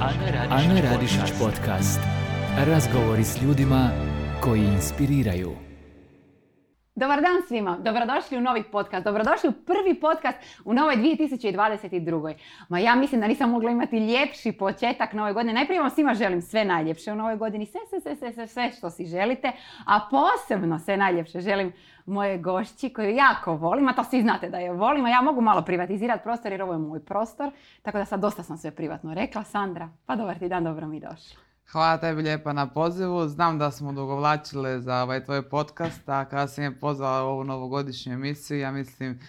Ana Radišić podcast. Razgovori s ljudima koji inspiriraju. Dobar dan svima, dobrodošli u novi podcast, dobrodošli u prvi podcast u novoj 2022. Ma ja mislim da nisam mogla imati ljepši početak nove godine. Najprije vam svima želim sve najljepše u novoj godini, sve, sve, sve, sve, sve, što si želite, a posebno sve najljepše želim moje gošći koju jako volim, a to svi znate da je volim, a ja mogu malo privatizirati prostor jer ovo je moj prostor, tako da sad dosta sam sve privatno rekla. Sandra, pa dobar ti dan, dobro mi došla. Hvala tebi lijepa na pozivu. Znam da smo dugovlačile za ovaj tvoj podcast, a kada sam je pozvala u ovu novogodišnju emisiju, ja mislim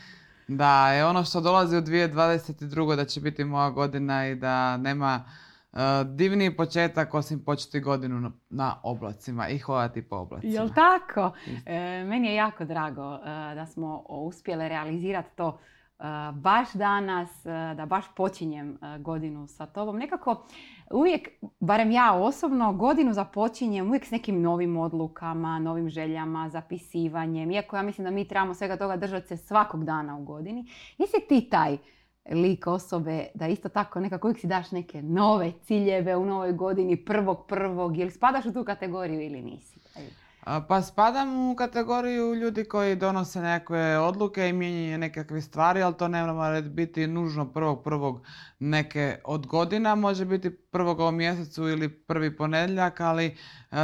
da je ono što dolazi u 2022. da će biti moja godina i da nema uh, divniji početak osim početi godinu na, na oblacima i hodati po oblacima. Jel tako? E, meni je jako drago e, da smo uspjele realizirati to e, baš danas, e, da baš počinjem e, godinu sa tobom. Nekako uvijek, barem ja osobno, godinu započinjem uvijek s nekim novim odlukama, novim željama, zapisivanjem. Iako ja mislim da mi trebamo svega toga držati se svakog dana u godini. Jesi ti taj lik osobe da isto tako nekako uvijek si daš neke nove ciljeve u novoj godini, prvog prvog, ili spadaš u tu kategoriju ili nisi? Pa spadam u kategoriju ljudi koji donose nekakve odluke i mijenjanje nekakve stvari, ali to ne mora biti nužno prvog prvog neke od godina, može biti prvog u mjesecu ili prvi ponedjeljak, ali e,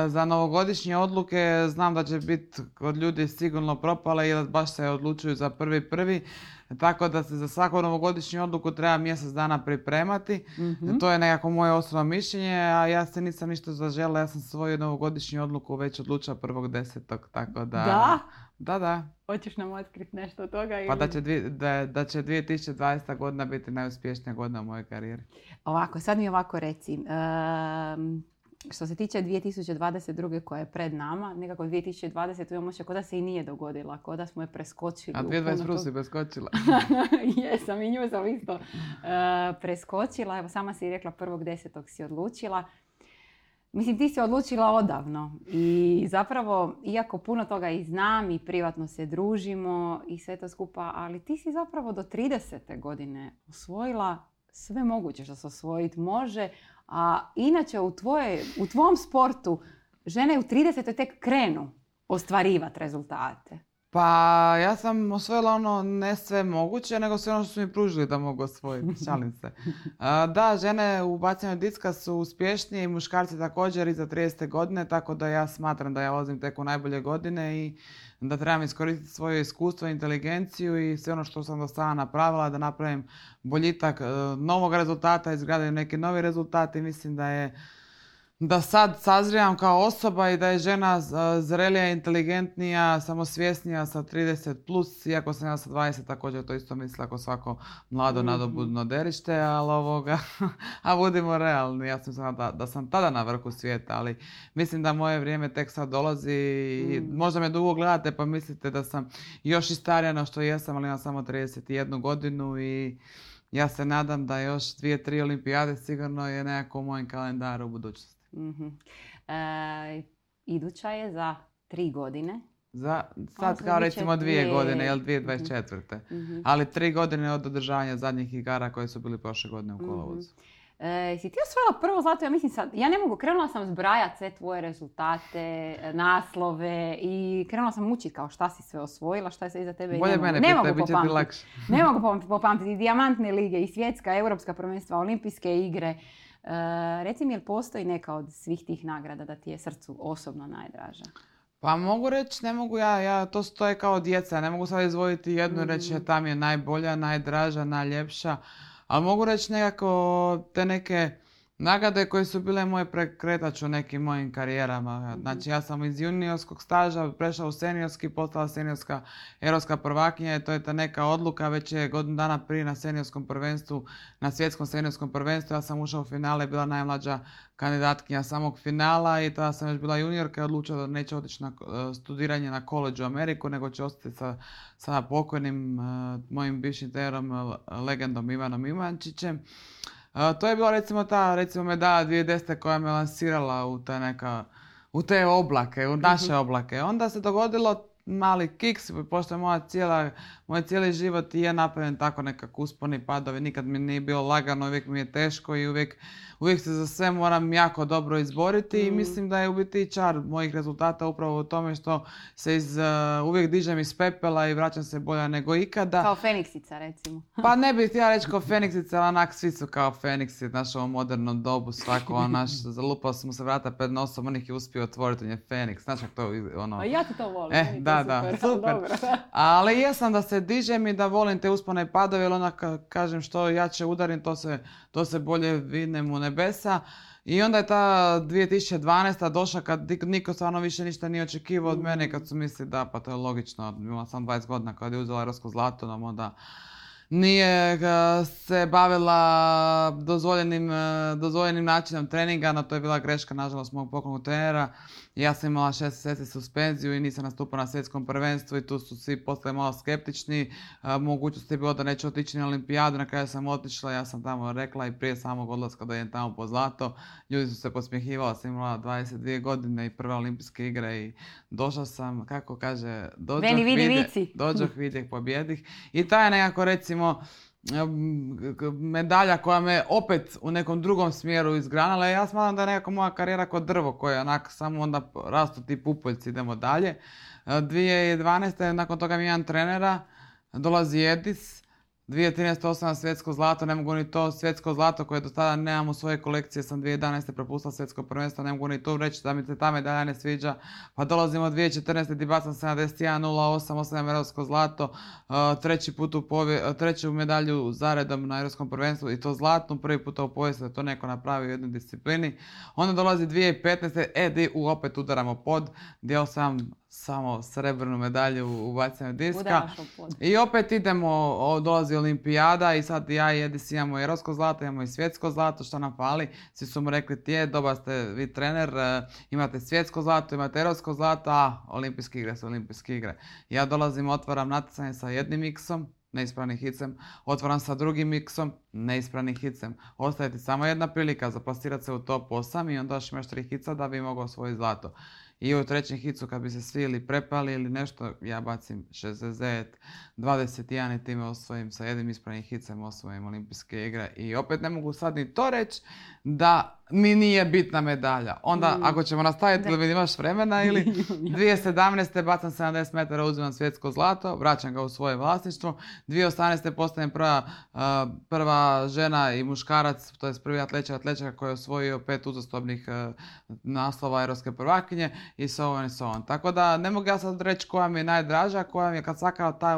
za novogodišnje odluke znam da će biti kod ljudi sigurno propale ili baš se odlučuju za prvi prvi. Tako da se za svaku novogodišnju odluku treba mjesec dana pripremati. Mhm. To je nekako moje osobno mišljenje, a ja se nisam ništa zažela, ja sam svoju novogodišnju odluku već odlučila prvog desetog, tako da... Da? Da, da. Hoćeš nam otkriti nešto od toga? Pa ili- da će, dvi- da, da će 2020. godina biti najuspješnija godina u mojoj karijeri. Ovako, sad mi ovako reci. ehm, što se tiče 2022. koja je pred nama, nekako 2020. imamo kao da se i nije dogodila, kao da smo je preskočili. A u puno 2021. si toga. beskočila. Jesam i nju sam isto eh, preskočila. Evo, sama si rekla prvog desetog si odlučila. Mislim, ti si odlučila odavno i zapravo, iako puno toga i znam i privatno se družimo i sve to skupa, ali ti si zapravo do 30. godine osvojila sve moguće što se osvojiti može, a inače u, tvoje, u tvom sportu žene u 30. tek krenu ostvarivati rezultate. Pa ja sam osvojila ono ne sve moguće, nego sve ono što su mi pružili da mogu osvojiti, šalim se. Da, žene u bacanju diska su uspješnije i muškarci također iza 30. godine, tako da ja smatram da ja vozim tek u najbolje godine i da trebam iskoristiti svoje iskustvo, inteligenciju i sve ono što sam do sada napravila, da napravim boljitak e, novog rezultata, izgradim neki novi rezultat i mislim da je da sad sazrijam kao osoba i da je žena zrelija, inteligentnija, samosvjesnija sa 30 plus, iako sam ja sa 20 također to isto mislila ako svako mlado Mhm. nadobudno derište, ali ovoga, a budimo realni, ja sam da, da sam tada na vrhu svijeta, ali mislim da moje vrijeme tek sad dolazi i Mm. možda me dugo gledate pa mislite da sam još i starija no što jesam, ali imam samo 31 godinu i ja se nadam da još dvije, tri olimpijade sigurno je nekako u mojem kalendaru u budućnosti. Mhm. E, iduća je za tri godine. Za, sad kao recimo dvije dvije- godine, jel 2024. Mhm. Ali tri godine od održavanja zadnjih igara koje su bili prošle godine u kolovozu. E, si ti osvojila prvo zlato, ja mislim sad, ja ne mogu, krenula sam zbrajati sve tvoje rezultate, naslove i krenula sam učiti kao šta si sve osvojila, šta je sve iza tebe. i Bolje ne mogu- mene ne mogu bit će ti lakše. Ne mogu popamtiti i dijamantne lige i svjetska, europska prvenstva, olimpijske igre. E, reci mi, jel postoji neka od svih tih nagrada da ti je srcu osobno najdraža? Pa mogu reći, ne mogu ja, ja to stoje kao djeca, ne mogu sad izvojiti jednu i reći Mhm. ta mi je najbolja, najdraža, najljepša, ali mogu reći nekako te neke nagrade koje su bile moj prekretač u nekim mojim karijerama. Znači ja sam iz juniorskog staža prešla u seniorski, postala seniorska europska prvakinja i to je ta neka odluka, već je godinu dana prije na seniorskom prvenstvu, na svjetskom seniorskom prvenstvu, ja sam ušla u finale, bila najmlađa kandidatkinja samog finala i tada sam još bila juniorka i odlučila da neće otići na e, studiranje na college u Ameriku, nego će ostati sa, sa pokojnim e, mojim bivšim trenerom, e, legendom Ivanom Ivančićem. To je bila recimo ta recimo medalja 2010. koja me lansirala u ta neka u te oblake, u naše oblake. Onda se dogodilo mali kiks, pošto je moja cijela, moj cijeli život i je napravljen tako nekako usponi padovi, nikad mi nije bilo lagano, uvijek mi je teško i uvijek, uvijek se za sve moram jako dobro izboriti i Mm. mislim da je u biti čar mojih rezultata upravo u tome što se iz, uh, uvijek dižem iz pepela i vraćam se bolja nego ikada. Kao Feniksica, recimo. Pa ne bih htjela reći kao Feniksica, ali onak svi su kao Feniksi, znaš, u ovom modernom dobu, svako, on, naš, zalupao mu se vrata pred nosom, on ih je uspio otvoriti, on je Feniks, znaš to, ono... Pa ja ti to volim. E, je to da, da, super. super. Dobro. Ali jesam da se dižem i da volim te uspone i padove, jer onak ka- kažem što jače udarim, to se, to se bolje vidnem u nebesa. I onda je ta 2012. došla kad nik- niko stvarno više ništa nije očekivao od mene, kad su mislili da pa to je logično, imala sam 20 godina kad je uzela europsko zlato, nam onda nije e, se bavila dozvoljenim, e, dozvoljenim načinom treninga, no to je bila greška nažalost mog pokojnog trenera. Ja sam imala šest mjeseci suspenziju i nisam nastupala na svjetskom prvenstvu i tu su svi postali malo skeptični. E, Mogućnost je bilo da neću otići na olimpijadu, na kraju sam otišla, ja sam tamo rekla i prije samog odlaska da idem tamo po zlato. Ljudi su se posmjehivali, sam imala 22 godine i prve olimpijske igre i došla sam, kako kaže, dođoh vidjeh pobjedih. I ta je nekako recimo medalja koja me opet u nekom drugom smjeru izgranala. Ja smatram da je nekako moja karijera kod drvo koje onak samo onda rastu ti pupoljci, idemo dalje. E, 2012. nakon toga mi jedan trenera, dolazi Edis, 2013. osam svjetsko zlato, ne mogu ni to svjetsko zlato koje do tada nemam u svojoj kolekcije, sam 2011. propustila svjetsko prvenstvo, ne mogu ni to reći da mi se ta medalja ne sviđa. Pa dolazimo 2014. di bacam 71.08, osam europsko zlato, uh, treći put u povije, uh, treću medalju zaredom na europskom prvenstvu i to zlatnu, prvi put u povijesti da to neko napravi u jednoj disciplini. Onda dolazi 2015. e, di u opet udaramo pod, gdje osam samo srebrnu medalju u bacanju diska. I opet idemo, dolazi olimpijada i sad ja i Edis imamo i europsko zlato, imamo i svjetsko zlato, što nam fali. Svi su mu rekli, tije, dobar ste vi trener, e, imate svjetsko zlato, imate europsko zlato, a olimpijske igre su olimpijske igre. Ja dolazim, otvaram natjecanje sa jednim miksom, neispravnim hicem, otvaram sa drugim miksom, neispravnim hicem. Ostaje ti samo jedna prilika za plasirati se u top 8 i onda još imaš tri hica da bi mogao osvojiti zlato. I u trećem hicu kad bi se svi ili prepali ili nešto, ja bacim 69, 21 i time osvojim sa jednim ispravnim hicem osvojim olimpijske igre. I opet ne mogu sad ni to reći da mi nije bitna medalja. Onda Mm. ako ćemo nastaviti Da. ili imaš vremena ili 2017. bacam 70 metara, uzimam svjetsko zlato, vraćam ga u svoje vlasništvo. 2018. postajem prva, a, prva žena i muškarac, to je prvi atleća i atlečaka koji je osvojio pet uzastopnih a, naslova europske prvakinje i so on i so on. Tako da ne mogu ja sad reći koja mi je najdraža, koja mi je kad svaka ta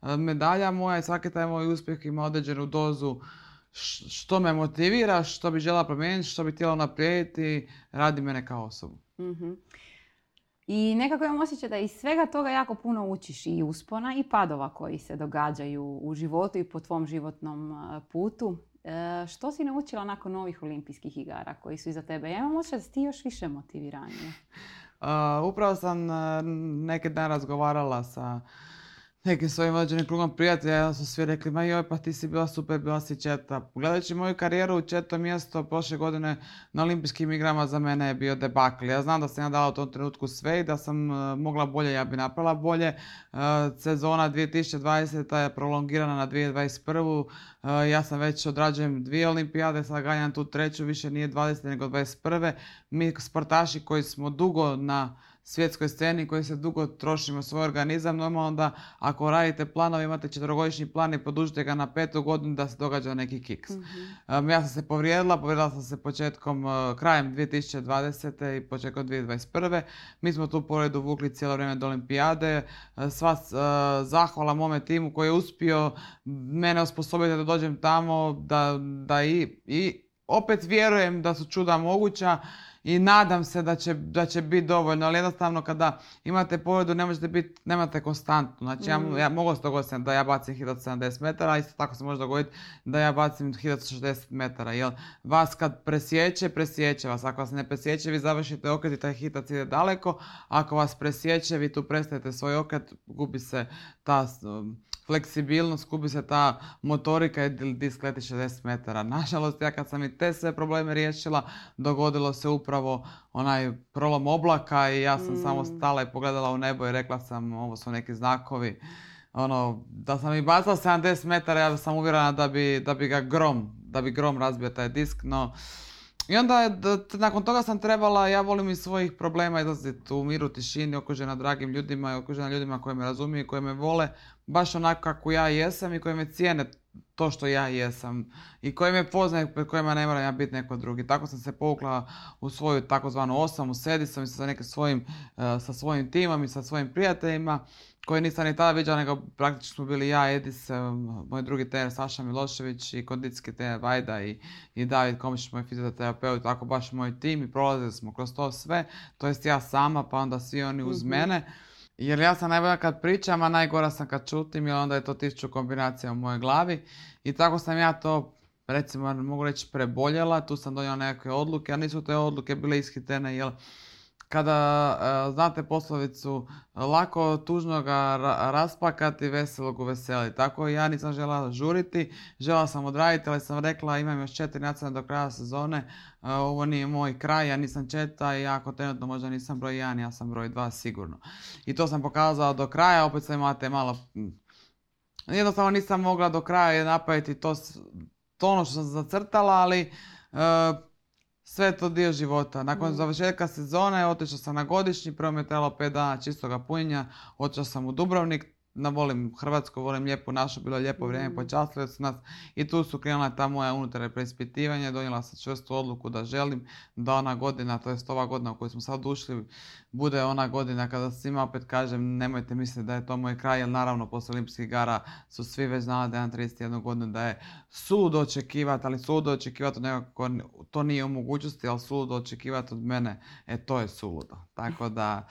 a, medalja moja i svaki taj moj uspjeh ima određenu dozu što me motivira, što bi žela promijeniti, što bi htjela naprijediti, radi mene kao osobu. Mhm. I nekako imam osjećaj da iz svega toga jako puno učiš i uspona i padova koji se događaju u životu i po tvom životnom putu. E, što si naučila nakon novih olimpijskih igara koji su iza tebe? Ja imam osjećaj da si ti još više motiviranija. Uh, upravo sam uh, neki dan razgovarala sa nekim svojim vođenim krugom prijatelja, ja su svi rekli, ma joj, pa ti si bila super, bila si četa. Gledajući moju karijeru u četo mjesto prošle godine na olimpijskim igrama za mene je bio debakl. Ja znam da sam ja dala u tom trenutku sve i da sam uh, mogla bolje, ja bi napravila bolje. Uh, sezona 2020. je prolongirana na 2021. Uh, ja sam već odrađujem dvije olimpijade, sad ganjam tu treću, više nije 20. nego 21. Mi sportaši koji smo dugo na svjetskoj sceni, koji se dugo trošimo svoj organizam, normalno da ako radite planove, imate četvrogodišnji plan i podužite ga na petu godinu da se događa neki kiks. Um, ja sam se povrijedila, povrijedila sam se početkom, uh, krajem 2020. i početkom 2021. Mi smo tu povredu vukli cijelo vrijeme do olimpijade. Uh, Sva uh, zahvala mome timu koji je uspio mene osposobiti da dođem tamo, da, da i, i opet vjerujem da su čuda moguća i nadam se da će, da će biti dovoljno, ali jednostavno kada imate povredu ne možete biti, nemate konstantnu. Znači ja, Mm. ja mogu se dogoditi da ja bacim hit od 70 metara, a isto tako se može dogoditi da ja bacim hit od 60 metara. Jel, vas kad presjeće, presjeće vas. Ako vas ne presjeće, vi završite okret i taj hitac ide daleko. Ako vas presjeće, vi tu prestajete svoj okret, gubi se ta fleksibilnost, gubi se ta motorika i disk leti 60 metara. Nažalost, ja kad sam i te sve probleme riješila, dogodilo se upravo onaj prolom oblaka i ja sam samo Mm. stala i pogledala u nebo i rekla sam ovo su neki znakovi. Ono, da sam i bacila 70 metara, ja sam uvjerena da bi, da bi ga grom, da bi grom razbio taj disk, no... I onda, je nakon toga sam trebala, ja volim iz svojih problema izlaziti u miru, tišini, okružena dragim ljudima i okružena ljudima koji me razumiju i koji me vole, baš onako kako ja jesam i koji me cijene to što ja jesam i koji me poznaju, pred kojima ne moram ja biti neko drugi. Tako sam se povukla u svoju takozvanu osamu, sedisom i sa nekim svojim, eh, sa svojim timom i sa svojim prijateljima koje nisam ni tada viđala, nego praktično smo bili ja, Edis, eh, moj drugi trener Saša Milošević i kondicijski trener Vajda i, i David Komišić, moj fizioterapeut, tako baš moj tim i prolazili smo kroz to sve, to jest ja sama, pa onda svi oni uz Mhm. mene. Jer ja sam najbolja kad pričam, a najgora sam kad čutim, jer onda je to tisuću kombinacija u mojoj glavi. I tako sam ja to, recimo, mogu reći, preboljela, tu sam donijela nekakve odluke, a nisu te odluke bile ishitene, jer kada e, znate poslovicu lako tužnoga ra- raspakati, veselog uveseliti. Tako ja nisam žela žuriti, žela sam odraditi, ali sam rekla imam još četiri nacionalne do kraja sezone, e, ovo nije moj kraj, ja nisam četa i ako trenutno možda nisam broj jedan, ja sam broj dva sigurno. I to sam pokazala do kraja, opet sam imala te malo... Jednostavno nisam mogla do kraja napraviti to, to ono što sam zacrtala, ali e, sve je to dio života. Nakon Mm. završetka sezone otišla sam na godišnji, prvo mi je trebalo 5 dana čistoga punjenja, otišla sam u Dubrovnik, na volim Hrvatsku, volim lijepu našu, bilo je lijepo vrijeme, Mm. počastili su nas i tu su krenula ta moja unutarnja preispitivanja, donijela sam čvrstu odluku da želim da ona godina, to jest ova godina u koju smo sad ušli, bude ona godina kada svima opet kažem nemojte misliti da je to moj kraj, jer naravno poslije olimpijskih igara su svi već znali da imam 31 godinu, da je suludo očekivati, ali suludo očekivati od nekoga ko n- to nije u mogućnosti, ali suludo očekivati od mene, e to je suludo. Tako da,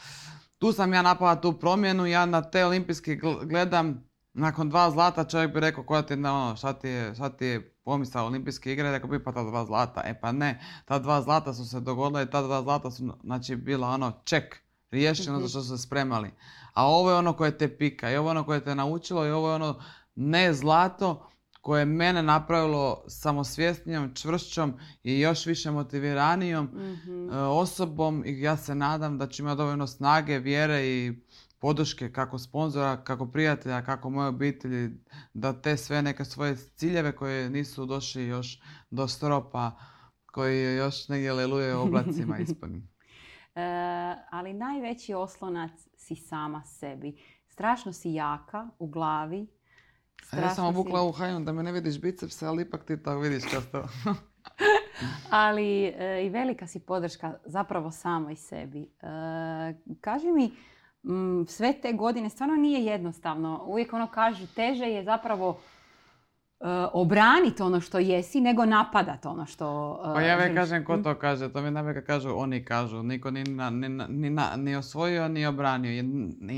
tu sam ja napala tu promjenu, ja na te olimpijske gl- gledam, nakon dva zlata čovjek bi rekao koja ti ono, šta ti je, šta ti je pomisao olimpijske igre, rekao bi pa ta dva zlata, e pa ne, ta dva zlata su se dogodila i ta dva zlata su znači bila ono ček, riješeno za što su se spremali. A ovo je ono koje te pika i ovo je ono koje te naučilo i ovo je ono ne zlato koje je mene napravilo samosvjesnijom, čvršćom i još više motiviranijom Mhm. e, osobom i ja se nadam da ću imati dovoljno snage, vjere i podrške kako sponzora, kako prijatelja, kako moje obitelji, da te sve neke svoje ciljeve koje nisu došli još do stropa, koji još negdje leluje u oblacima ispunim. E, ali najveći oslonac si sama sebi. Strašno si jaka u glavi. A ja sam obukla u hajnu da me ne vidiš bicepse, ali ipak ti to vidiš često. Ali e, i velika si podrška zapravo samoj sebi. E, kaži mi, m, sve te godine stvarno nije jednostavno. Uvijek ono kaže teže je zapravo obraniti ono što jesi nego napadat ono što e, Pa ja želiš. kažem ko to kaže, to mi kad kažu oni kažu, niko ni, na- ni, na- ni, osvojio ni obranio. I,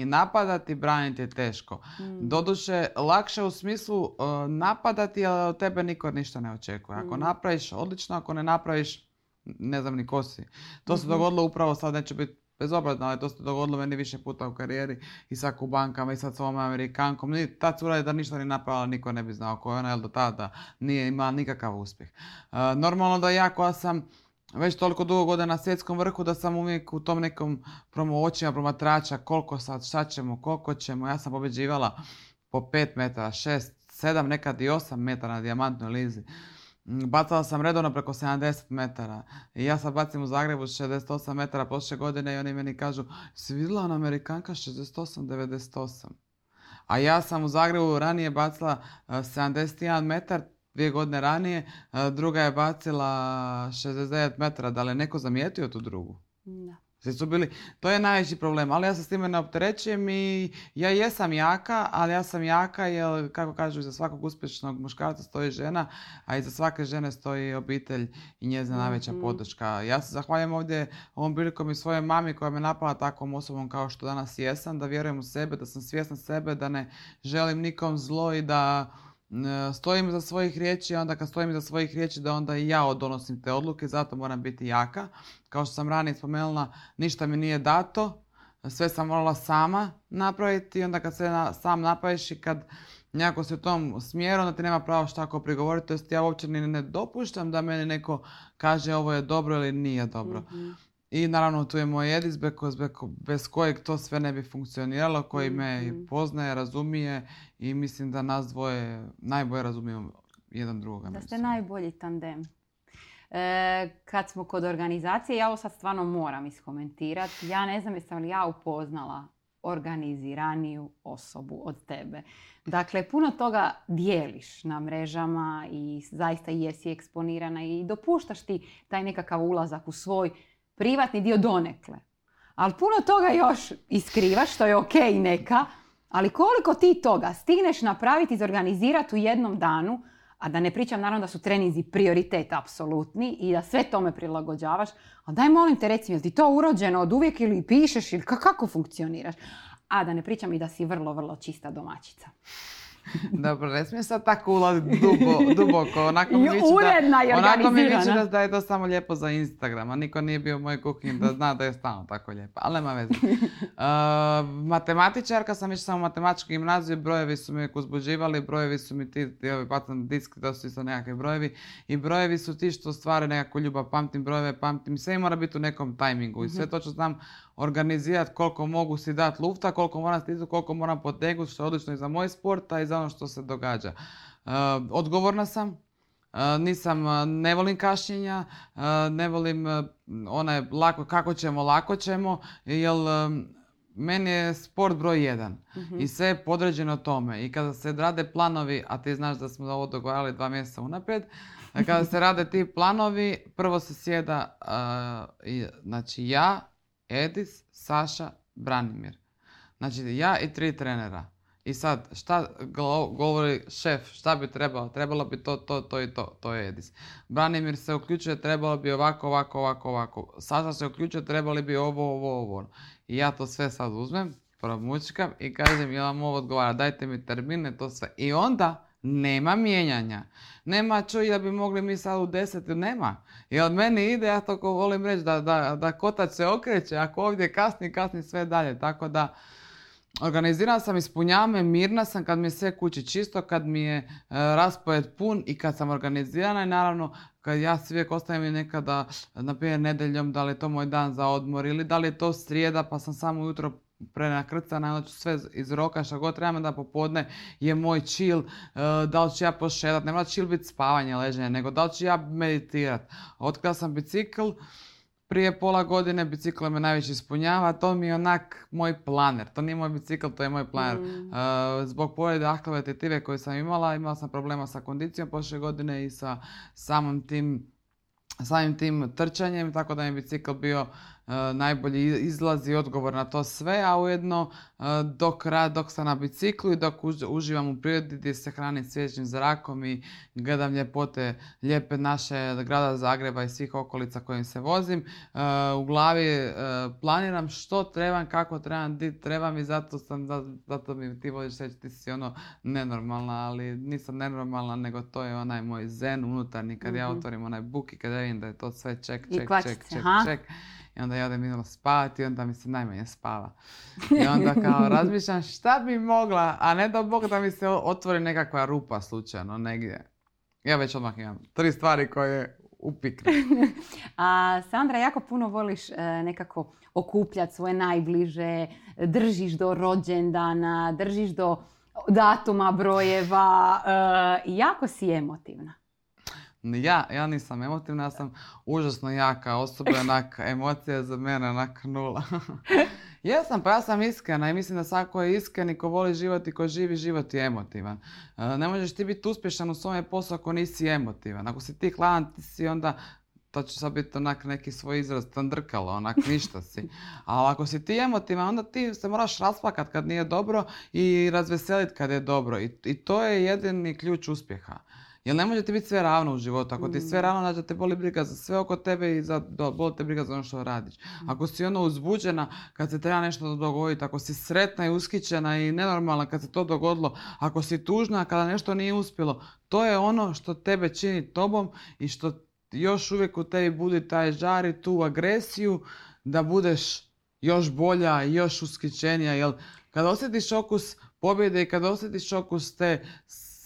napadati braniti je teško. Mm. Doduše, lakše u smislu uh, napadati, ali od tebe niko ništa ne očekuje. Ako Mm. napraviš, odlično, ako ne napraviš, ne znam ni ko si. To se Mhm. dogodilo upravo sad, neće biti bezobrazno, ali to se dogodilo meni više puta u karijeri i sa kubankama i sad s ovom Amerikankom. Ni, ta cura je da ništa ni napravila, niko ne bi znao ko je ona, jer do tada nije imala nikakav uspjeh. Uh, normalno da ja koja sam već toliko dugo godina na svjetskom vrhu da sam uvijek u tom nekom promo očima promatrača koliko sad, šta ćemo, koliko ćemo. Ja sam pobeđivala po 5 metara, 6, 7, nekad i 8 metara na dijamantnoj lizi. Mm, Bacala sam redovno preko 70 metara. I ja sad bacim u Zagrebu 68 metara prošle godine i oni meni kažu si vidjela ona Amerikanka 68-98. A ja sam u Zagrebu ranije bacila eh, 71 metar, dvije godine ranije, eh, druga je bacila 69 metara. Da li je neko zamijetio tu drugu? Da. Svi su bili, to je najveći problem, ali ja se s time ne opterećujem i ja jesam jaka, ali ja sam jaka jer, kako kažu, iza svakog uspješnog muškarca stoji žena, a iza svake žene stoji obitelj i njezina najveća Mhm. podrška. Ja se zahvaljujem ovdje ovom prilikom i svojoj mami koja me napala takvom osobom kao što danas jesam, da vjerujem u sebe, da sam svjesna sebe, da ne želim nikom zlo i da stojim iza svojih riječi, onda kad stojim iza svojih riječi da onda i ja donosim te odluke, zato moram biti jaka. Kao što sam ranije spomenula, ništa mi nije dato, sve sam morala sama napraviti i onda kad na- sam napraviš i kad nekako se u tom smjeru, onda ti nema pravo šta ako prigovoriti. To jest ja uopće ne dopuštam da meni neko kaže ovo je dobro ili nije dobro. Mhm. I naravno tu je moj Edis bez, kojeg to sve ne bi funkcioniralo, koji me Mhm. poznaje, razumije i mislim da nas dvoje najbolje razumijemo jedan drugoga. Da ste najbolji tandem. E, kad smo kod organizacije, ja ovo sad stvarno moram iskomentirati. Ja ne znam jesam li ja upoznala organiziraniju osobu od tebe. Dakle, puno toga dijeliš na mrežama i zaista jesi eksponirana i dopuštaš ti taj nekakav ulazak u svoj privatni dio donekle. Ali puno toga još iskrivaš, što je ok neka, ali koliko ti toga stigneš napraviti, izorganizirati u jednom danu, a da ne pričam naravno da su treninzi prioritet apsolutni i da sve tome prilagođavaš, a daj molim te recimo, jel ti to urođeno od uvijek ili pišeš ili ka- kako funkcioniraš? A da ne pričam i da si vrlo, vrlo čista domaćica. Dobro, ne smije sad tako ulaziti dubo, duboko. Onako mi uredna i da, onako mi viče da, da je to samo lijepo za Instagram, a niko nije bio u mojoj kuhinji da zna da je stalno tako lijepo. Ali nema veze. Uh, matematičarka sam išla sam u matematički gimnaziju, brojevi su me uvijek uzbuđivali, brojevi su mi ti, ti ovi bacam disk, to su isto nekakvi brojevi. I brojevi su ti što stvare nekakvu ljubav, pamtim brojeve, pamtim, sve mora biti u nekom tajmingu i sve to ću znam organizirati koliko mogu si dati lufta, koliko moram stizati, koliko moram potegnuti, što je odlično i za moj sport, a i za ono što se događa. Uh, odgovorna sam, uh, nisam, uh, ne volim kašnjenja, ne volim onaj lako, kako ćemo, lako ćemo, jer meni je sport broj jedan i sve je podređeno tome. I kada se rade planovi, a ti znaš da smo ovo dogovarali dva mjeseca unaprijed, kada se rade ti planovi, prvo se sjeda, uh, i, znači ja, Edis, Saša, Branimir. Znači ja i tri trenera. I sad, šta govori šef, šta bi trebalo? Trebalo bi to, to, to i to. To je Edis. Branimir se uključuje, trebalo bi ovako, ovako, ovako, ovako. Saša se uključuje, trebali bi ovo, ovo, ovo. I ja to sve sad uzmem, promučkam i kažem, jel vam ovo odgovara, dajte mi termine, to sve. I onda nema mijenjanja. Nema čuj da bi mogli mi sad u deset, nema. Jer meni ide, ja to ko volim reći, da, da, da kotač se okreće, ako ovdje kasni, kasni sve dalje. Tako da, Organizirana sam, ispunjavam me, mirna sam kad mi je sve kući čisto, kad mi je e, raspored pun i kad sam organizirana i naravno kad ja si uvijek ostavim i nekada, na primjer nedjeljom, da li je to moj dan za odmor ili da li je to srijeda pa sam samo ujutro prenakrcana, onda ću sve iz roka što god trebam da popodne je moj chill, e, da li ću ja pošetat, ne mora chill biti spavanje, leženje, nego da li ću ja meditirat. Otkada sam bicikl, prije pola godine bicikl me najviše ispunjava, to mi je onak moj planer. To nije moj bicikl, to je moj planer. Mm. E, zbog povrede ahlove tetive koje sam imala, imala sam problema sa kondicijom prošle godine i sa samim tim samim tim trčanjem, tako da mi je bicikl bio najbolji izlaz i odgovor na to sve, a ujedno dok, rad, dok sam na biciklu i dok už- uživam u prirodi gdje se hranim svježim zrakom i gledam ljepote lijepe naše grada Zagreba i svih okolica kojim se vozim, e, u glavi e, planiram što trebam, kako trebam, di trebam i zato sam, za- zato mi ti voliš reći ti si ono nenormalna, ali nisam nenormalna, nego to je onaj moj zen unutarnji, kad ja Mhm. otvorim onaj book i kad ja vidim da je to sve ček, ček, ček, ček, ček. I onda ja odem idemo spavati i onda mi se najmanje spava. I onda kao razmišljam šta bi mogla, a ne da Bog da mi se otvori nekakva rupa slučajno negdje. Ja već odmah imam tri stvari koje upiknu. A Sandra, jako puno voliš e, nekako okupljati svoje najbliže, držiš do rođendana, držiš do datuma, brojeva e, jako si emotivna. Ja, ja nisam emotivna, ja sam užasno jaka osoba, onak, emocija za mene onak nula. Jesam, pa ja sam iskrena i mislim da svako je iskren i ko voli život i ko živi život je emotivan. E, Ne možeš ti biti uspješan u svome poslu ako nisi emotivan. Ako si ti hladan, ti si onda to će sad biti onak neki svoj izraz tandrkalo, onak ništa si. Ali ako si ti emotivan, onda ti se moraš rasplakat kad nije dobro i razveselit kad je dobro. I, i to je jedini ključ uspjeha. Jer ne može ti biti sve ravno u životu. Ako ti je sve ravno, znači da te boli briga za sve oko tebe i za, da boli te briga za ono što radiš. Ako si ono uzbuđena kad se treba nešto dogoditi, ako si sretna i uskićena i nenormalna kad se to dogodilo, ako si tužna kada nešto nije uspjelo, to je ono što tebe čini tobom i što još uvijek u tebi budi taj žar i tu agresiju da budeš još bolja i još uskićenija. Jer kada osjetiš okus pobjede i kad osjetiš okus te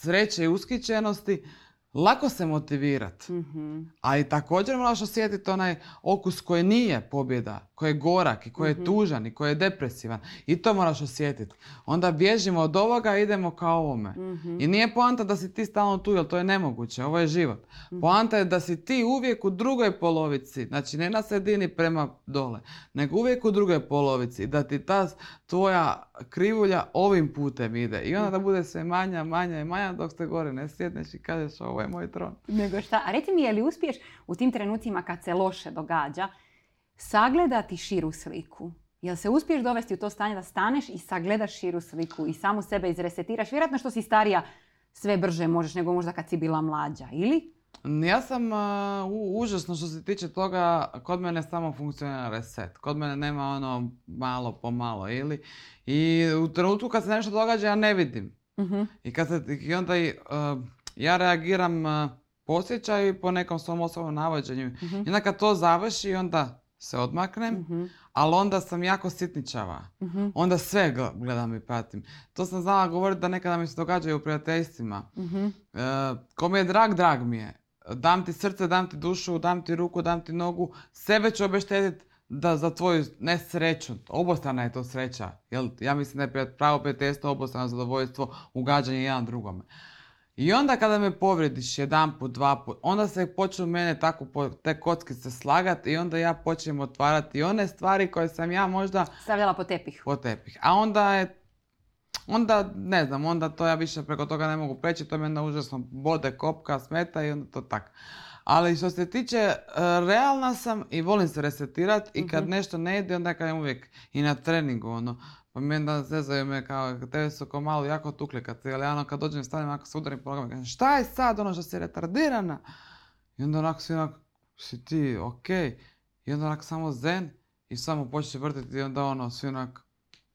sreće i uskićenosti, lako se motivirat. Mhm. A i također moraš osjetiti onaj okus koji nije pobjeda, koji je gorak i koji je Mhm. tužan i koji je depresivan. I to moraš osjetiti. Onda bježimo od ovoga i idemo ka ovome. Mhm. I nije poanta da si ti stalno tu, jer to je nemoguće, ovo je život. Mhm. Poanta je da si ti uvijek u drugoj polovici, znači ne na sredini prema dole, nego uvijek u drugoj polovici, da ti ta tvoja krivulja ovim putem ide. I onda da bude sve manja, manja i manja dok ste gore ne sjedneš i kažeš ovo je moj tron. Nego šta? A reci mi, je li uspiješ u tim trenucima kad se loše događa sagledati širu sliku? Jel se uspiješ dovesti u to stanje da staneš i sagledaš širu sliku i samu sebe izresetiraš? Vjerojatno što si starija sve brže možeš nego možda kad si bila mlađa, ili? Ja sam a, u- užasno što se tiče toga, kod mene samo funkcionira reset. Kod mene nema ono malo po malo ili i u trenutku kad se nešto događa ja ne vidim. Mhm. I, kad se, i onda i, uh, ja reagiram uh, po osjećaju po nekom svom osobnom navođenju. Mhm. I onda kad to završi, onda se odmaknem, Mhm. ali onda sam jako sitničava. Mhm. Onda sve gl- gledam i pratim. To sam znala govoriti da nekada mi se događaju u prijateljstvima. Mhm. E, ko mi je drag, drag mi je. Dam ti srce, dam ti dušu, dam ti ruku, dam ti nogu. Sebe ću obeštetiti da za tvoju nesreću, obostrana je to sreća. Jel, ja mislim da je pravo prijateljstvo obostrano zadovoljstvo, ugađanje jedan drugome. I onda kada me povrijediš jedan put, dva put, onda se počnu mene tako po, te kockice slagati i onda ja počnem otvarati one stvari koje sam ja možda Stavljala po tepih. po tepih. A onda je Onda, ne znam, onda to ja više preko toga ne mogu preći, to me onda užasno bode, kopka, smeta i onda to tak. Ali što se tiče, e, realna sam i volim se resetirati i kad nešto ne ide, onda kažem uvijek i na treningu, ono, pa mi onda zezaju me kao, tebe su kao malo jako tukli, kad, ali ono kad dođem stavim, ako se udarim po nogama, šta je sad ono što si retardirana? I onda onako svi onako, si ti, okej. I onda onako samo zen i samo počne vrtiti i onda ono, svi onako,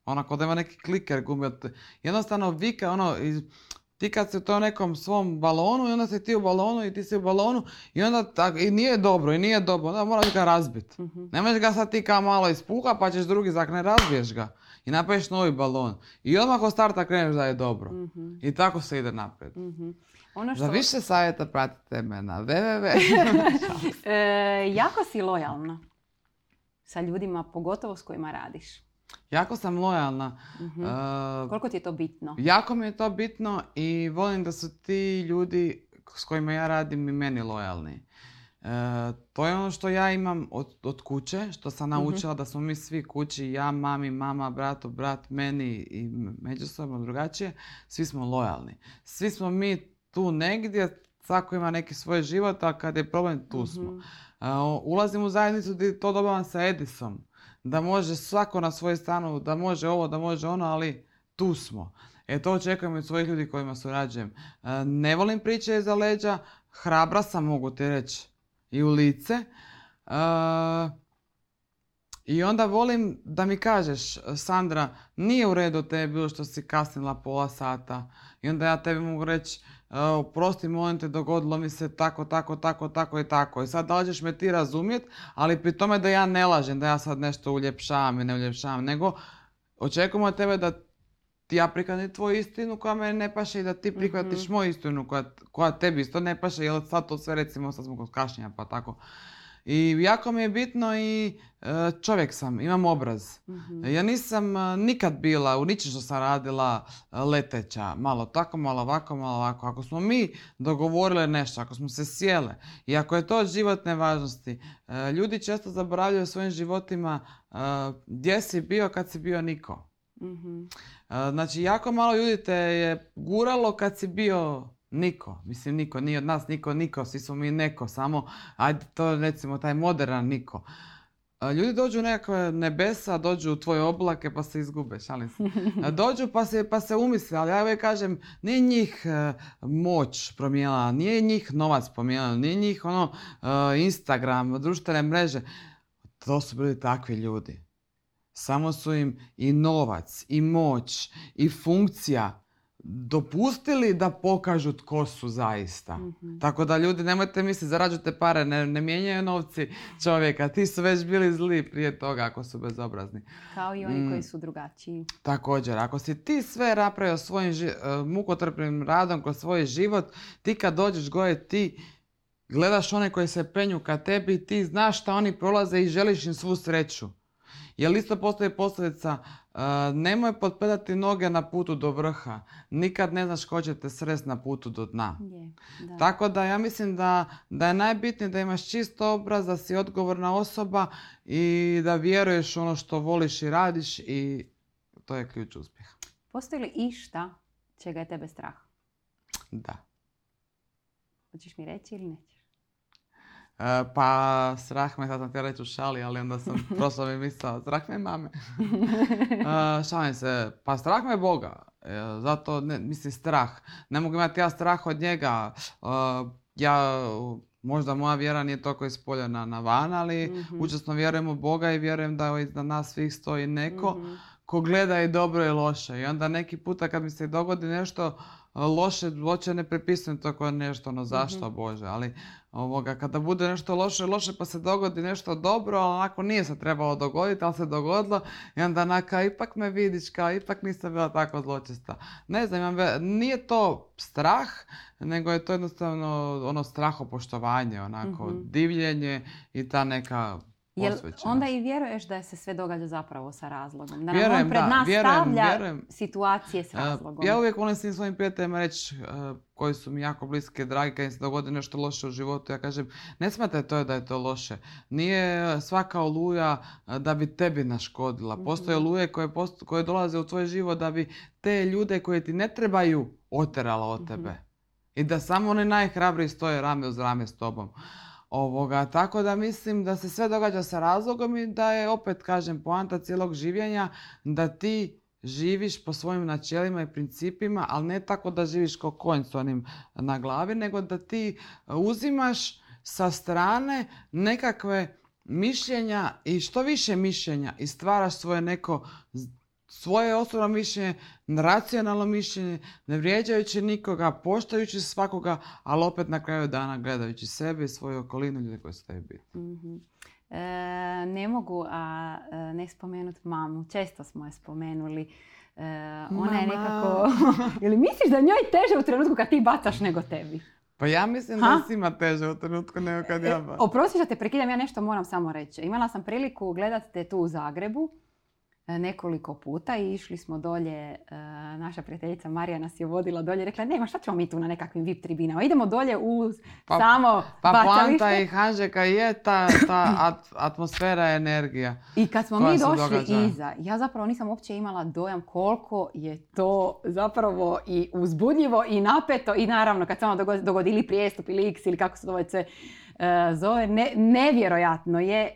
onako da ima neki kliker gumi. od- Jednostavno vika ono, iz, ti kad si u tom nekom svom balonu i onda si ti u balonu i ti si u balonu i onda tak, i nije dobro i nije dobro, onda moraš ga razbit. Mhm. Ne možeš ga sad ti kao malo ispuha pa ćeš drugi zak, ne razbiješ ga i napraviš novi balon. I odmah od starta kreneš da je dobro. Mhm. I tako se ide naprijed. Mhm. Ono što... Za više savjeta pratite me na www. E, jako si lojalna sa ljudima, pogotovo s kojima radiš. jako sam lojalna. Mhm. E, Koliko ti je to bitno? Jako mi je to bitno i volim da su ti ljudi s kojima ja radim i meni lojalni. E, to je ono što ja imam od, od kuće, što sam naučila da smo mi svi kući, ja, mami, mama, bratu, brat, meni i međusobno drugačije, svi smo lojalni. Svi smo mi tu negdje, svako ima neki svoj život, a kad je problem, tu smo. Mhm. E, ulazim u zajednicu gdje to dobivam sa Edisom. Da može svako na svoju stranu, da može ovo, da može ono, ali tu smo. E to očekujem od svojih ljudi kojima surađujem. E, ne volim priče iza leđa, hrabra sam, mogu ti reći, i u lice. E, I onda volim da mi kažeš, Sandra, nije u redu tebi bilo što si kasnila pola sata. I onda ja tebi mogu reći, e, oprosti, molim te, dogodilo mi se tako, tako, tako, tako i tako. I sad da me ti razumjet, ali pri tome da ja ne lažem, da ja sad nešto uljepšavam i ne uljepšavam, nego očekujem od tebe da ti ja prihvatim tvoju istinu koja meni ne paše i da ti prihvatiš moju istinu koja, koja tebi isto ne paše, jer sad to sve recimo, sad smo kod kašnjenja pa tako. I jako mi je bitno i e, čovjek sam, imam obraz. Mhm. Ja nisam e, nikad bila u ničem što sam radila e, leteća, malo tako, malo ovako, malo ovako. Ako smo mi dogovorile nešto, ako smo se sjele i ako je to od životne važnosti, ljudi često zaboravljaju u svojim životima gdje si bio kad si bio niko. Mhm. E, Znači, jako malo ljudi te je guralo kad si bio niko. Mislim, niko, nije od nas niko, niko, svi smo mi neko, samo, ajde to recimo, taj moderan niko. Ljudi dođu u nekakve nebesa, dođu u tvoje oblake pa se izgube, šalim se. Dođu pa se, pa se umisle, ali ja uvijek kažem, nije njih e, moć promijenila, nije njih novac promijenila, nije njih ono e, Instagram, društvene mreže. To su bili takvi ljudi. Samo su im i novac, i moć, i funkcija dopustili da pokažu tko su zaista. Mhm. Tako da ljudi, nemojte misliti, zarađujete pare, ne, ne mijenjaju novci čovjeka. Ti su već bili zli prije toga ako su bezobrazni. Kao i oni Mm. koji su drugačiji. Također, ako si ti sve napravio svojim ži- e, mukotrpnim radom kroz svoj život, ti kad dođeš gore ti gledaš one koji se penju ka tebi ti znaš šta oni prolaze i želiš im svu sreću. Jer isto postoji posljedica, e, nemoj potpedati noge na putu do vrha. Nikad ne znaš ko će te srest na putu do dna. Je, da. Tako da ja mislim da, da je najbitnije da imaš čist obraz, da si odgovorna osoba i da vjeruješ ono što voliš i radiš i to je ključ uspjeha. Postoji li išta čega je tebe strah? Da. Hoćeš mi reći ili nećeš? E, pa strah me, sad sam htjela reći u šali, ali onda sam prošla mi misao, strah me mame. E, šalim se, pa strah me Boga. E, zato, ne, mislim, strah. Ne mogu imati ja strah od njega. Ja, možda moja vjera nije toliko ispoljena na van, ali Mhm. učesno vjerujem u Boga i vjerujem da iznad nas svih stoji neko Mhm. ko gleda i dobro i loše. I onda neki puta kad mi se dogodi nešto loše, uopće ne prepisujem to kao nešto, ono zašto Bože, ali ovoga, kada bude nešto loše, loše pa se dogodi nešto dobro, ali onako nije se trebalo dogoditi, ali se dogodilo i onda onaka, ipak me vidiš, kao ipak nisam bila tako zločesta. Ne znam, nije to strah, nego je to jednostavno ono strahopoštovanje, onako Mhm. divljenje i ta neka Jel onda i vjeruješ da se sve događa zapravo sa razlogom? Da nam Vjerujem, on pred da, nas vjerujem, stavlja vjerujem. situacije s E, razlogom. Ja uvijek volim svim svojim prijateljima reći e, koji su mi jako bliski, dragi, kad im se dogodi nešto loše u životu, ja kažem, ne smatraj to da je to loše. Nije svaka oluja e, da bi tebi naškodila. Postoje Mhm. oluje koje, koje dolaze u tvoj život da bi te ljude koje ti ne trebaju oterala od Mhm. tebe. I da samo oni najhrabriji stoje rame uz rame s tobom. Ovoga, tako da mislim da se sve događa sa razlogom i da je opet, kažem, poanta cijelog življenja da ti živiš po svojim načelima i principima, ali ne tako da živiš kao konj s onim na glavi, nego da ti uzimaš sa strane nekakve mišljenja i što više mišljenja i stvaraš svoje neko svoje osobno mišljenje, racionalno mišljenje, ne vrijeđajući nikoga, poštajući svakoga, ali opet na kraju dana gledajući sebe i svoju okolinu ljudi koji su tebi bitni. Mhm. E, ne mogu a e, ne spomenuti mamu. Često smo je spomenuli. E, ona je nekako... Ili misliš da njoj teže u trenutku kad ti bacaš nego tebi? Pa ja mislim Ha? da svima teže u trenutku nego kad ja... E, ba- Oprosti što te prekidam, ja nešto moram samo reći. Imala sam priliku gledati te tu u Zagrebu nekoliko puta i išli smo dolje, e, naša prijateljica Marija nas je vodila dolje i rekla nema šta ćemo mi tu na nekakvim VIP tribinama, idemo dolje u Pa- samo Pa bacalište. poanta i Hanžeka je ta, ta at- atmosfera energija. I kad smo mi došli događa. iza, ja zapravo nisam uopće imala dojam koliko je to zapravo i uzbudljivo i napeto i naravno kad se ono dogodi, dogodi ili prijestup ili x ili kako se to sve e, zove, ne, nevjerojatno je. e,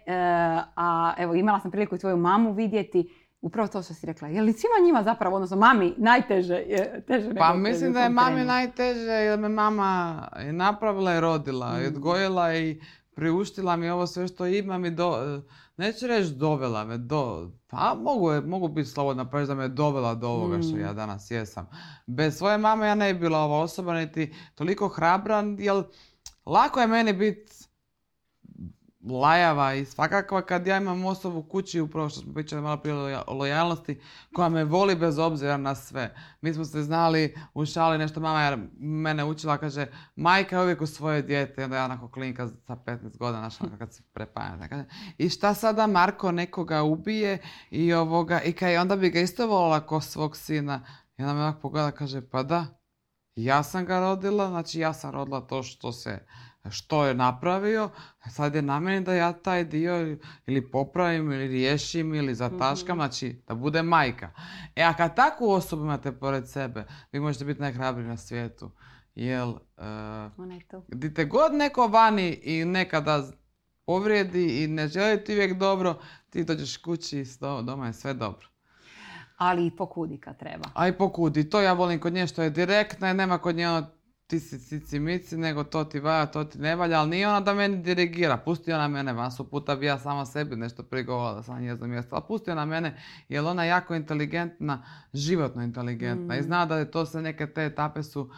a evo imala sam priliku i tvoju mamu vidjeti, upravo to što si rekla. Je li svima njima zapravo, odnosno mami, najteže je teže Pa mislim da je mami trenu? najteže jer me mama i napravila i rodila i Mm. odgojila i priuštila mi ovo sve što imam i do, neću reći dovela me do, pa mogu, je- mogu biti slobodna pa da me dovela do ovoga što Mm. ja danas jesam. Bez svoje mame ja ne bi bila ova osoba niti toliko hrabra jer lako je meni biti lajava i svakakva kad ja imam osobu kući, upravo što smo pričali malo prije o loja- o lojalnosti, koja me voli bez obzira na sve. Mi smo se znali u šali nešto, mama je mene učila, kaže, majka je uvijek u svoje dijete, onda ja onako klinka sa 15 godina, onako kad se prepajam. Kaže, I šta sada Marko nekoga ubije i ovoga, i kaj onda bi ga isto volila ko svog sina. I onda me ovako pogleda, kaže, pa da, ja sam ga rodila, znači ja sam rodila to što se što je napravio, sad je na meni da ja taj dio ili popravim ili riješim ili zataškam, Mhm. znači da bude majka. E a kad takvu osobu imate pored sebe, vi možete biti najhrabriji na svijetu. Jel, e, Ona je tu. di te god neko vani i nekada povrijedi i ne želi ti uvijek dobro, ti dođeš kući i doma je sve dobro. Ali i pokudi kad treba. A i pokudi, to ja volim kod nje što je direktna i nema kod nje ono ti si cici mici, nego to ti valja, to ti ne valja, ali nije ona da meni dirigira, pusti ona mene, masu puta bi ja sama sebi nešto prigovala da sam njezno mjesto, ali pusti ona mene, jer ona jako inteligentna, životno inteligentna i Mm. zna da je to sve neke te etape su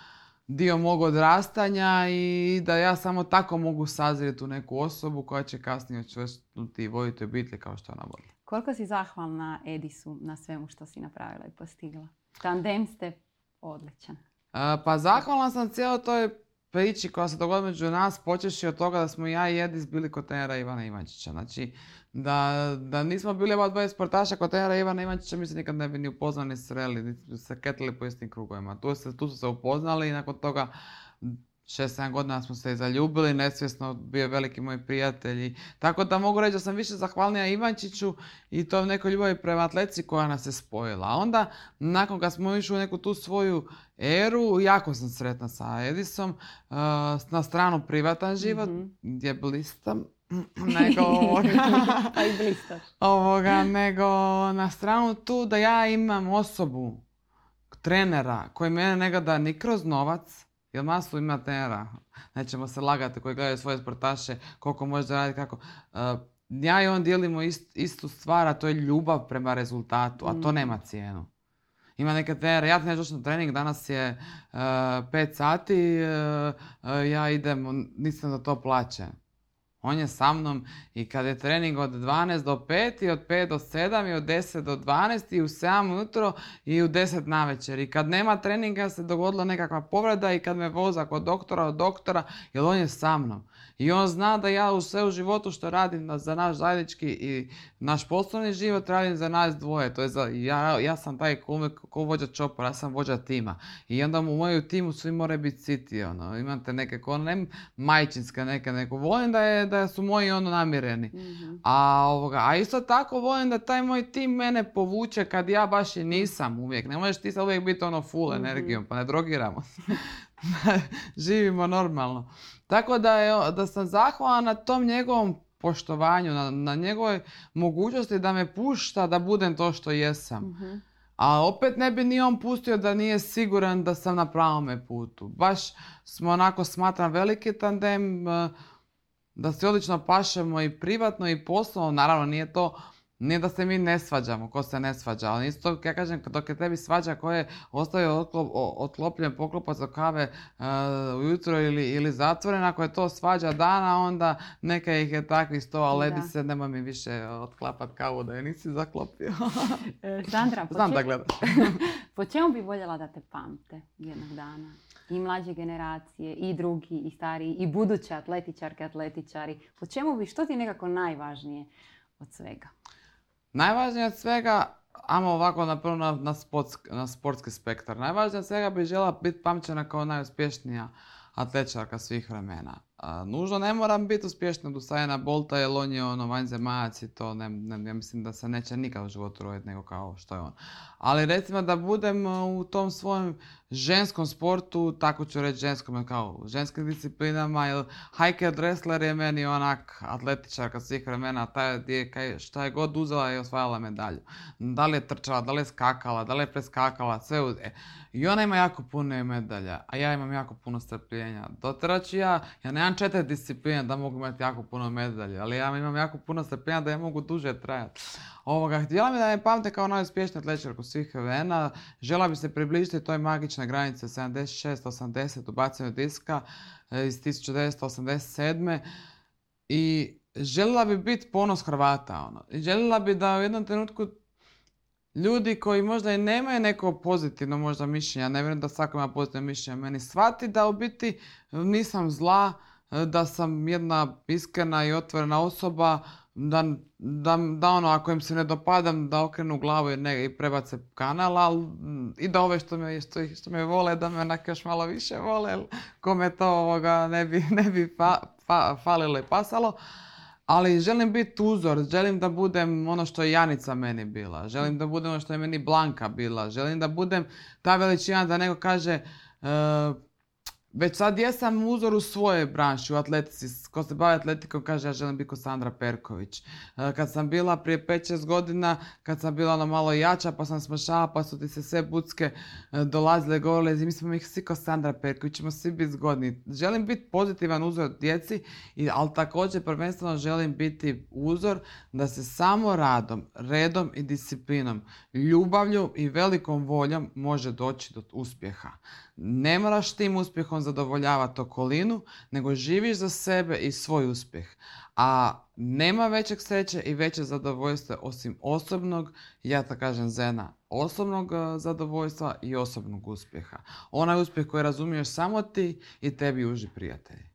dio mog odrastanja i da ja samo tako mogu sazrijeti u neku osobu koja će kasnije učvrstnuti i voditi obitelj kao što ona vodi. Koliko si zahvalna Edisu na svemu što si napravila i postigla? Tandem ste odličan. A, Pa zahvalan sam cijeloj toj priči koja se dogodila među nas, počeši od toga da smo ja i Edis bili kod trenera Ivana Ivančića. Znači, da, da nismo bili ova dvoje sportaša kod trenera Ivana Ivančića, mi se nikad ne bi ni upoznali, ni sreli, bi se ketili po istim krugovima. Tu, se, tu su se upoznali i nakon toga 6-7 godina smo se i zaljubili, nesvjesno bio je veliki moj prijatelj. i- Tako da mogu reći da sam više zahvalnija Ivančiću i to nekoj ljubavi prema atletici koja nas je spojila. A onda, nakon kad smo išli u neku tu svoju eru, jako sam sretna sa Edisom, uh, na stranu privatan život, Mhm. gdje blistam, nego ovoga, Pa ovoga, nego na stranu tu da ja imam osobu, trenera, koji mene ne gleda ni kroz novac, jer masu ima trenera, nećemo se lagati koji gledaju svoje sportaše, koliko može zaraditi, kako. Uh, ja i on dijelimo ist- istu stvar, a to je ljubav prema rezultatu, a to Mm. nema cijenu. Ima neke trenere, ja neću doći na trening, danas je 5 sati, uh, uh, ja idem, nisam za to plaćen. On je sa mnom i kad je trening od 12 do 5 i od 5 do 7 i od 10 do 12 i u 7 ujutro i u 10 navečer. I kad nema treninga se dogodila nekakva povreda i kad me voza kod doktora, od doktora, jer on je sa mnom. I on zna da ja u sve u životu što radim na- za naš zajednički i naš poslovni život radim za nas dvoje. To je za, ja, ja sam taj ko, ko vođa čopora, ja sam vođa tima. I onda u moju timu svi moraju biti citi, ono. Imate neke, ko, ne majčinske neke, neko. Volim da, je, da su moji ono namireni. Mhm. A, ovoga, a isto tako volim da taj moj tim mene povuče kad ja baš i nisam uvijek. Ne možeš ti sad uvijek biti ono full Mhm. energijom, pa ne drogiramo. Živimo normalno. Tako da, je, da sam zahvalan na tom njegovom poštovanju, na, na njegovoj mogućnosti da me pušta da budem to što jesam. Mhm. A opet ne bi ni on pustio da nije siguran da sam na pravome putu. Baš smo onako smatram veliki tandem, eh, da se odlično pašemo i privatno i poslovno. Naravno nije to, nije da se mi ne svađamo, ko se ne svađa, ali isto, ja kažem, dok je tebi svađa ko je ostavio otklop, otklopljen poklopac od kave eh, ujutro ili, ili zatvoren, ako je to svađa dana, onda neka ih je takvih sto, Da. ledi se, nemoj mi više otklapat kavu da je nisi zaklopio. E, Sandra, po, Znam če- da gledaš. po čemu bi voljela da te pamte jednog dana? I mlađe generacije, i drugi, i stariji, i buduće atletičarke, atletičari. Po čemu bi, što ti je nekako najvažnije od svega? Najvažnije od svega, ajmo ovako na, na, sportsk- na sportski spektar. Najvažnije od svega bi žela biti pamćena kao najuspješnija atletičarka svih vremena. A, nužno ne moram biti uspješna od Usaina Bolta jer on je ono vanzemajac i to ne, ne, mislim da se neće nikad u životu roditi nego kao što je on. Ali recimo da budem u tom svojem ženskom sportu, tako ću reći ženskom kao ženskim disciplinama, jer hiker wrestler je meni onak atletičarka svih vremena, ta je, kaj- šta je god uzela i osvajala medalju. Da li je trčala, da li je skakala, da li je preskakala, sve u... e, I ona ima jako puno medalja, a ja imam jako puno strpljenja. Dotjerat ću ja, ja nemam četiri discipline da mogu imati jako puno medalja, ali ja imam jako puno strpljenja da ja mogu duže trajati. Ovoga, htjela bi da me pamte kao najuspješniju atletičarku svih vremena. Žela bi se približiti toj magičnoj granici 76-80 u bacanju diska e, iz 1987. I željela bi biti ponos Hrvata. Ono. I željela bi da u jednom trenutku ljudi koji možda i nemaju neko pozitivno možda mišljenje, ne vjerujem da svako ima pozitivno mišljenje meni, shvati da u biti nisam zla, da sam jedna iskrena i otvorena osoba, da, da, da ono, ako im se ne dopadam, da okrenu glavu i, ne, i prebace kanal, ali i da ove što me, što, što me vole, da me onak još malo više vole, kome to ovoga ne bi, ne bi fa, fa- falilo i pasalo. Ali želim biti uzor, želim da budem ono što je Janica meni bila, želim da budem ono što je meni Blanka bila, želim da budem ta veličina da neko kaže e, već sad jesam uzor u svojoj branši, u atletici. Ko se bavi atletikom kaže ja želim biti kao Sandra Perković. E, kad sam bila prije 5-6 godina, kad sam bila ono malo jača, pa sam smršala, pa su ti se sve bucke e, dolazile govorile, mi smo ih svi kao Sandra Perković, ćemo svi biti zgodni. Želim biti pozitivan uzor djeci, ali također prvenstveno želim biti uzor da se samo radom, redom i disciplinom, ljubavlju i velikom voljom može doći do uspjeha. Ne moraš tim uspjehom zadovoljavati okolinu, nego živiš za sebe i svoj uspjeh. A nema većeg sreće i veće zadovoljstva osim osobnog, ja to kažem Zena, osobnog e, zadovoljstva i osobnog uspjeha. Onaj uspjeh koji razumiješ samo ti i tebi uži prijatelji.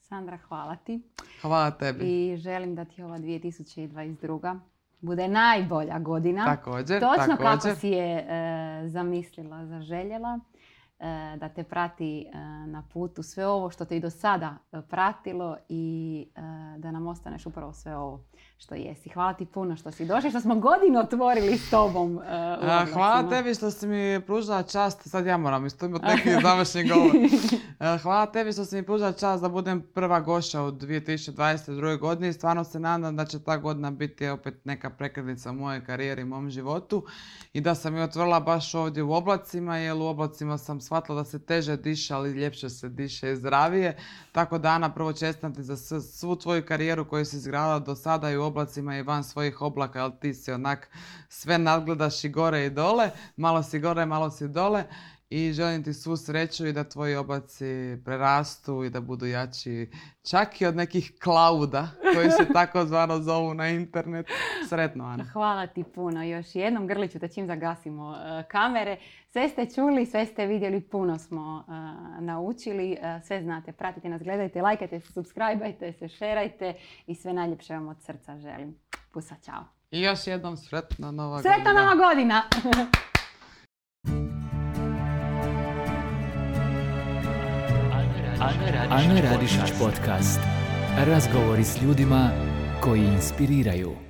Sandra, hvala ti. Hvala tebi. I želim da ti ova 2022 bude najbolja godina. Također, Točno kako si je e, zamislila, zaželjela. E, da te prati e, na putu sve ovo što te i do sada e, pratilo i da nam ostaneš upravo sve ovo što jesi. Hvala ti puno što si došli, što smo godinu otvorili s tobom. hvala tebi što si mi pružila čast, sad ja moram isto imati neki završni govor. hvala tebi što si mi pružila čast da budem prva goša u 2022. godini. Stvarno se nadam da će ta godina biti opet neka prekretnica u mojoj karijeri i mom životu i da sam je otvorila baš ovdje u oblacima, jer u oblacima sam shvatila da se teže diše, ali ljepše se diše i zdravije. Tako da Ana, prvo čestam ti za svu tvoju karijeru koju si izgradila do sada i u oblacima i van svojih oblaka, ali ti si onak sve nadgledaš i gore i dole, malo si gore, malo si dole i želim ti svu sreću i da tvoji obaci prerastu i da budu jači čak i od nekih klauda koji se tako zvano zovu na internet. Sretno, Ana. Hvala ti puno. Još jednom grliću da čim zagasimo e, kamere. Sve ste čuli, sve ste vidjeli, puno smo e, naučili. E, sve znate, pratite nas, gledajte, lajkajte se, subscribeajte se, šerajte i sve najljepše vam od srca želim. Pusa, čao. I još jednom sretna nova godina. Sretna nova godina! Ana Radišić podcast. Razgovori s ljudima koji inspiriraju.